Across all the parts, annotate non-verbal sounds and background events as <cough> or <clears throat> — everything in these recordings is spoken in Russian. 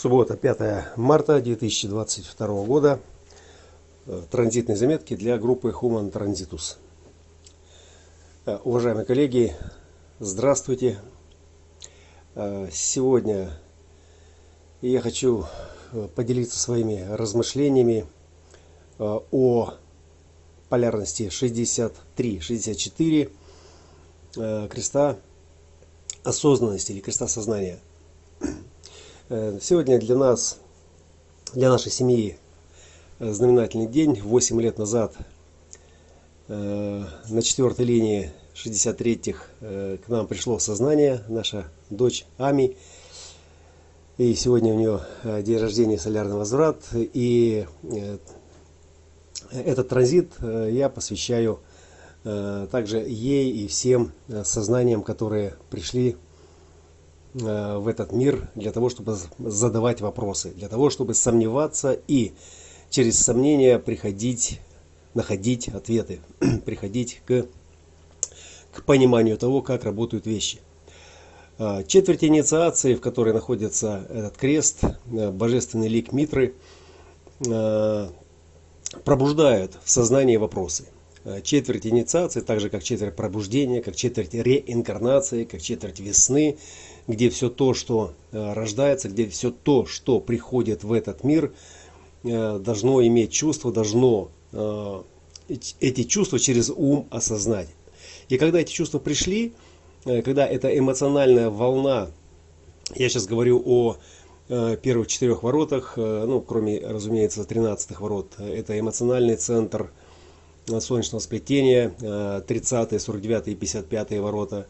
Суббота, 5 марта 2022 года. Э, транзитные заметки для группы Human Transitus. Э, уважаемые коллеги, здравствуйте. Э, сегодня я хочу поделиться своими размышлениями о полярности 63-64 креста осознанности или креста сознания – сегодня для нас, для нашей семьи э, знаменательный день. 8 лет назад э, на четвертой линии 63-х к нам пришло сознание наша дочь Ами. И сегодня у нее день рождения солярный возврат. И этот транзит я посвящаю также ей и всем сознаниям, которые пришли Э, в этот мир для того, чтобы задавать вопросы, для того, чтобы сомневаться и через сомнения приходить, находить ответы, <clears throat> приходить к, к пониманию того, как работают вещи. Э, четверть инициации, в которой находится этот крест, э, божественный лик Митры, пробуждают в сознании вопросы. Четверть инициации, так же как четверть пробуждения, как четверть реинкарнации, как четверть весны, где все то, что э, рождается, где все то, что приходит в этот мир, э, должно иметь чувство, должно э, эти чувства через ум осознать. И когда эти чувства пришли, когда эта эмоциональная волна, я сейчас говорю о первых четырех воротах, ну, кроме, разумеется, тринадцатых ворот, это эмоциональный центр солнечного сплетения, 30 49 и 55 ворота,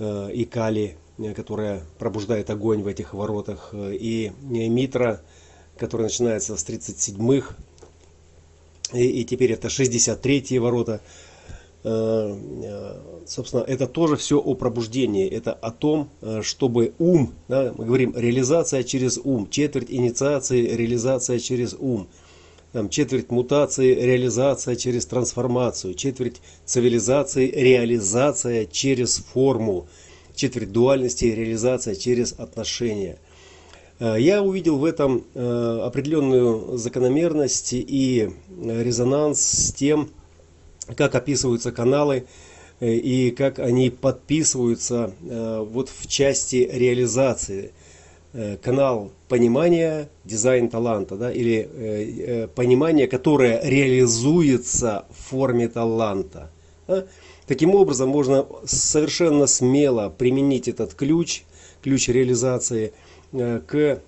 и кали, которая пробуждает огонь в этих воротах, э, и Митра, которая начинается с 37-х, и, и теперь это 63-е ворота. Э, собственно, это тоже все о пробуждении, это о том, чтобы ум, да, мы говорим, реализация через ум, четверть инициации, реализация через ум, там, четверть мутации, реализация через трансформацию, четверть цивилизации, реализация через форму, четверть дуальности и реализация через отношения. Э, я увидел в этом э, определенную закономерность и резонанс с тем, как описываются каналы э, и как они подписываются вот в части реализации. Канал понимания, дизайн таланта, да, или понимание, которое реализуется в форме таланта. Да. Таким образом, можно совершенно смело применить этот ключ, ключ реализации э, к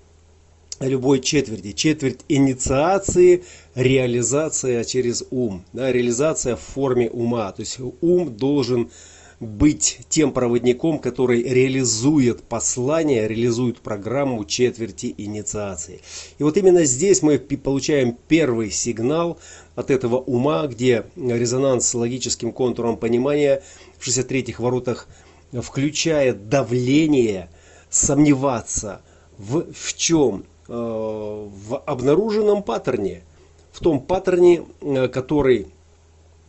любой четверти. Четверть инициации, реализация через ум. Да, реализация в форме ума. То есть ум должен быть тем проводником, который реализует послание, реализует программу четверти инициации. И вот именно здесь мы получаем первый сигнал от этого ума, где резонанс с логическим контуром понимания в 63-х воротах включает давление сомневаться в, в чем? Э, в обнаруженном паттерне, в том паттерне, э, который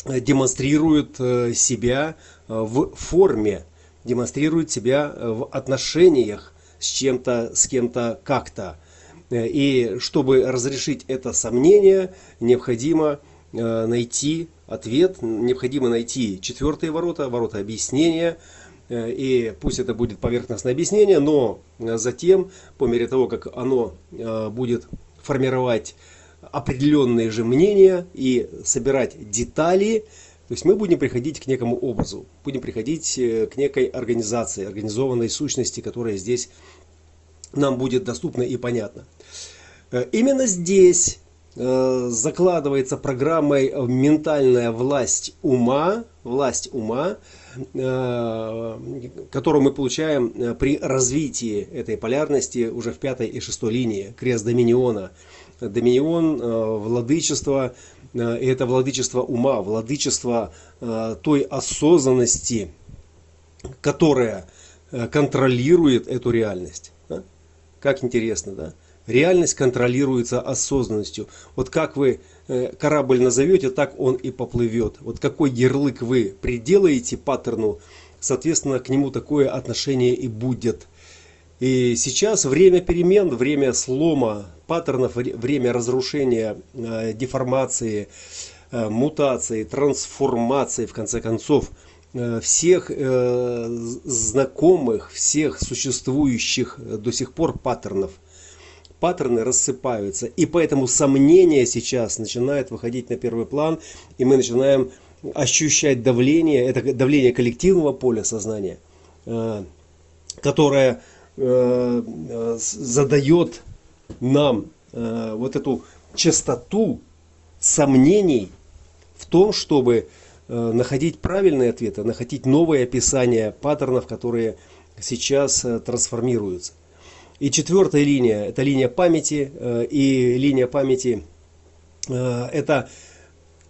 демонстрирует э, себя в форме, демонстрирует себя в отношениях с чем-то, с кем-то как-то. И чтобы разрешить это сомнение, необходимо э, найти ответ, необходимо найти четвертые ворота, ворота объяснения, э, и пусть это будет поверхностное объяснение, но затем, по мере того, как оно э, будет формировать определенные же мнения и собирать детали, то есть мы будем приходить к некому образу, будем приходить к некой организации, организованной сущности, которая здесь нам будет доступна и понятна. Э, именно здесь э, закладывается программой ментальная власть ума, власть ума, э, которую мы получаем при развитии этой полярности уже в пятой и шестой линии, крест доминиона. Доминион, владычество, это владычество ума, владычество той осознанности, которая контролирует эту реальность. Как интересно, да? Реальность контролируется осознанностью. Вот как вы э, корабль назовете, так он и поплывет. Вот какой ярлык вы приделаете паттерну, соответственно, к нему такое отношение и будет. И сейчас время перемен, время слома паттернов, время разрушения, э, деформации, э, мутации, трансформации, в конце концов, э, всех знакомых, всех существующих до сих пор паттернов. Паттерны рассыпаются. И поэтому сомнения сейчас начинают выходить на первый план, и мы начинаем ощущать давление, это давление коллективного поля сознания, которое задает нам э, вот эту частоту сомнений в том, чтобы находить правильные ответы, находить новые описания паттернов, которые сейчас трансформируются. И четвертая линия – это линия памяти. И линия памяти – это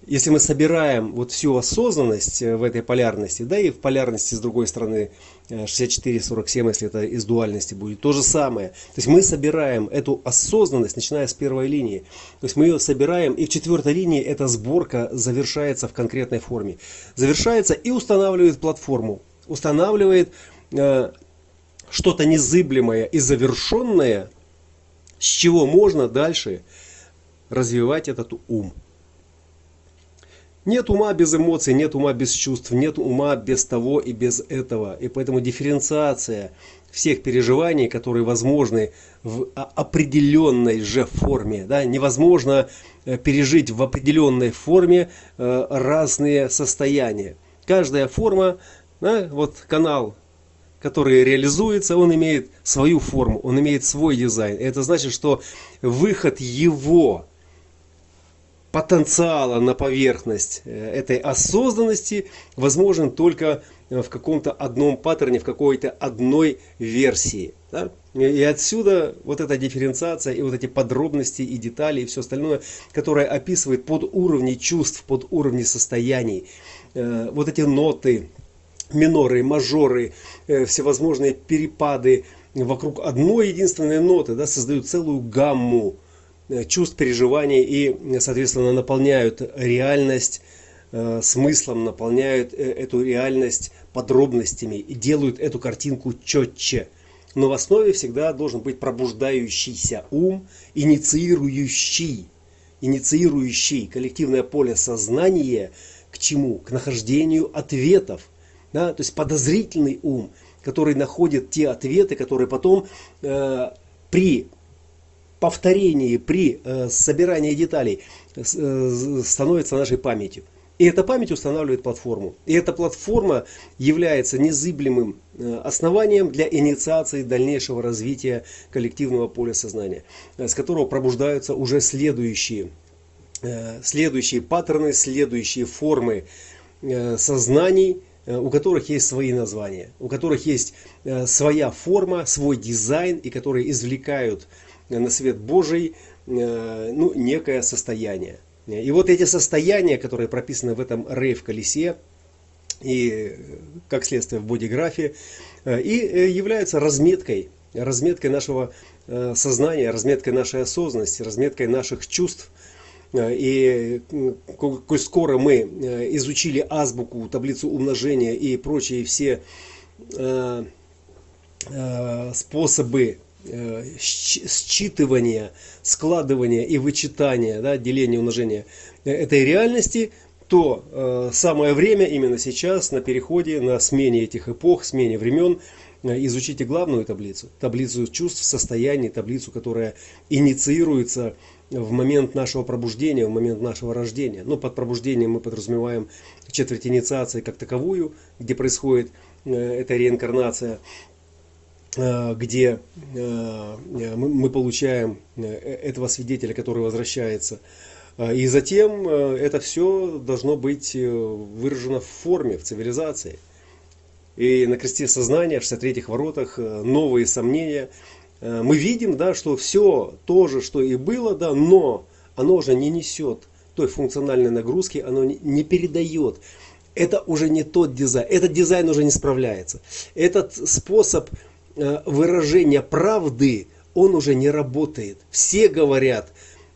если мы собираем вот всю осознанность э, в этой полярности, да и в полярности с другой стороны 64-47, э, если это из дуальности будет, то же самое. То есть мы собираем эту осознанность, начиная с первой линии. То есть мы ее собираем, и в четвертой линии эта сборка завершается в конкретной форме. Завершается и устанавливает платформу. Устанавливает э, что-то незыблемое и завершенное, с чего можно дальше развивать этот ум. Нет ума без эмоций, нет ума без чувств, нет ума без того и без этого. И поэтому дифференциация всех переживаний, которые возможны в определенной же форме. Да? Невозможно э, пережить в определенной форме э, разные состояния. Каждая форма, да, вот канал, который реализуется, он имеет свою форму, он имеет свой дизайн. Это значит, что выход его потенциала на поверхность э, этой осознанности возможен только э, в каком-то одном паттерне, в какой-то одной версии. Да? И отсюда вот эта дифференциация и вот эти подробности и детали и все остальное, которое описывает под уровни чувств, под уровни состояний. Э, вот эти ноты, миноры, мажоры, всевозможные перепады вокруг одной единственной ноты да, создают целую гамму чувств, переживаний и, соответственно, наполняют реальность э, смыслом, наполняют э, эту реальность подробностями и делают эту картинку четче. Но в основе всегда должен быть пробуждающийся ум, инициирующий, инициирующий коллективное поле сознания к чему? К нахождению ответов. Да? То есть подозрительный ум, который находит те ответы, которые потом э, при повторении, при э, собирании деталей э, становится нашей памятью. И эта память устанавливает платформу. И эта платформа является незыблемым э, основанием для инициации дальнейшего развития коллективного поля сознания, с которого пробуждаются уже следующие, следующие паттерны, следующие формы сознаний, у которых есть свои названия, у которых есть своя форма, свой дизайн, и которые извлекают на свет Божий э, ну, некое состояние. И вот эти состояния, которые прописаны в этом рейв-колесе, и как следствие в бодиграфе, э, и э, являются разметкой, разметкой нашего сознания, разметкой нашей осознанности, разметкой наших чувств. И коль скоро мы изучили азбуку, таблицу умножения и прочие все способы Э, считывания, складывания и вычитания, да, деления, умножения э, этой реальности, то э, самое время именно сейчас на переходе, на смене этих эпох, смене времен, э, изучите главную таблицу, таблицу чувств, состояний, таблицу, которая инициируется в момент нашего пробуждения, в момент нашего рождения. Но под пробуждением мы подразумеваем четверть инициации как таковую, где происходит э, эта реинкарнация. Э, где э, мы получаем этого свидетеля, который возвращается. И затем это все должно быть выражено в форме, в цивилизации. И на кресте сознания, в 63-х воротах, новые сомнения. Мы видим, да, что все то же, что и было, да, но оно уже не несет той функциональной нагрузки, оно не передает. Это уже не тот дизайн, этот дизайн уже не справляется. Этот способ Э, выражения правды, он уже не работает. Все говорят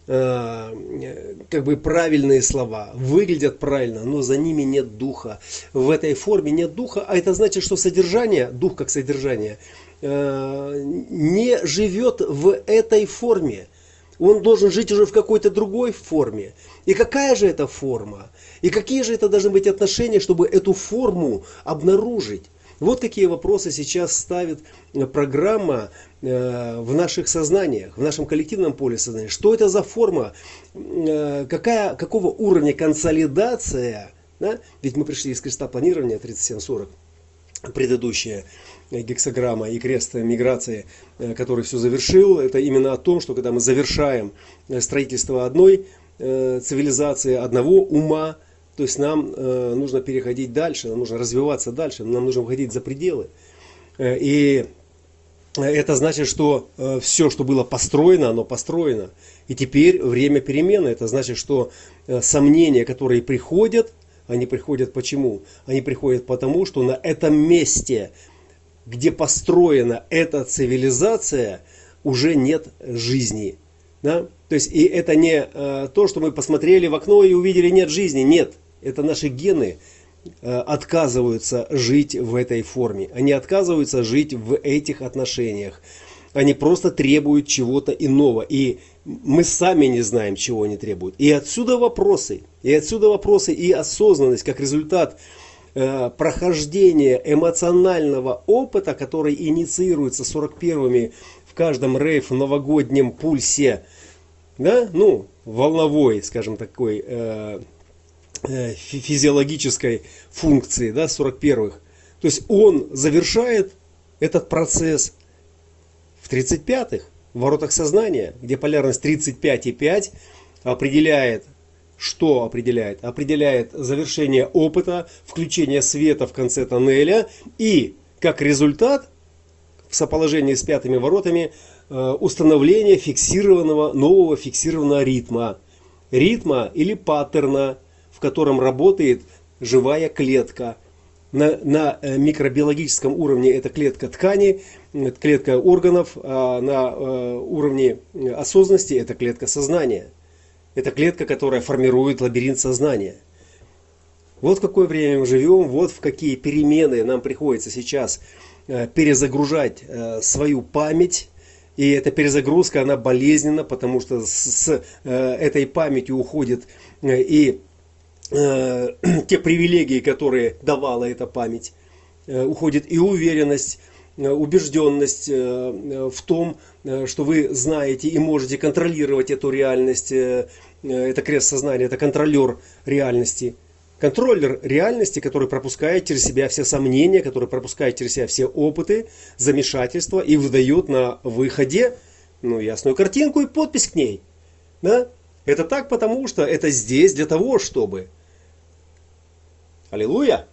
э, как бы правильные слова, выглядят правильно, но за ними нет духа. В этой форме нет духа, а это значит, что содержание, дух как содержание, не живет в этой форме. Он должен жить уже в какой-то другой форме. И какая же это форма? И какие же это должны быть отношения, чтобы эту форму обнаружить? Вот какие вопросы сейчас ставит программа э, в наших сознаниях, в нашем коллективном поле сознания. Что это за форма? Э, какая, какого уровня консолидация? Да? Ведь мы пришли из креста планирования 3740 предыдущая гексограмма и крест миграции, э, который все завершил, это именно о том, что когда мы завершаем строительство одной цивилизации, одного ума, то есть нам э, нужно переходить дальше, нам нужно развиваться дальше, нам нужно выходить за пределы. Э, и это значит, что э, все, что было построено, оно построено. И теперь время перемены. Это значит, что э, сомнения, которые приходят, они приходят почему? Они приходят потому, что на этом месте, где построена эта цивилизация, уже нет жизни. Да? То есть, и это не э, то, что мы посмотрели в окно и увидели нет жизни. Нет это наши гены э, отказываются жить в этой форме. Они отказываются жить в этих отношениях. Они просто требуют чего-то иного. И мы сами не знаем, чего они требуют. И отсюда вопросы. И отсюда вопросы и осознанность как результат э, прохождения эмоционального опыта, который инициируется 41-ми в каждом рейф новогоднем пульсе. Да? Ну, волновой, скажем, такой э, Э, физиологической функции, да, 41-х. То есть он завершает этот процесс в 35-х, в воротах сознания, где полярность 35,5 определяет, что определяет? Определяет завершение опыта, включение света в конце тоннеля и, как результат, в соположении с пятыми воротами, э, установление фиксированного, нового фиксированного ритма. Ритма или паттерна, котором работает живая клетка. На, на э, микробиологическом уровне это клетка ткани, клетка органов, а на э, уровне осознанности это клетка сознания. Это клетка, которая формирует лабиринт сознания. Вот в какое время мы живем, вот в какие перемены нам приходится сейчас э, перезагружать свою память. И эта перезагрузка, она болезненна, потому что с этой памятью уходит и э, <clears throat> те привилегии, которые давала эта память. Э, уходит и уверенность, э, убежденность э, в том, э, что вы знаете и можете контролировать эту реальность. Э, это крест сознания, это контролер реальности. Контроллер реальности, который пропускает через себя все сомнения, который пропускает через себя все опыты, замешательства и выдает на выходе ну, ясную картинку и подпись к ней. Да? Это так, потому что это здесь для того, чтобы. Аллилуйя!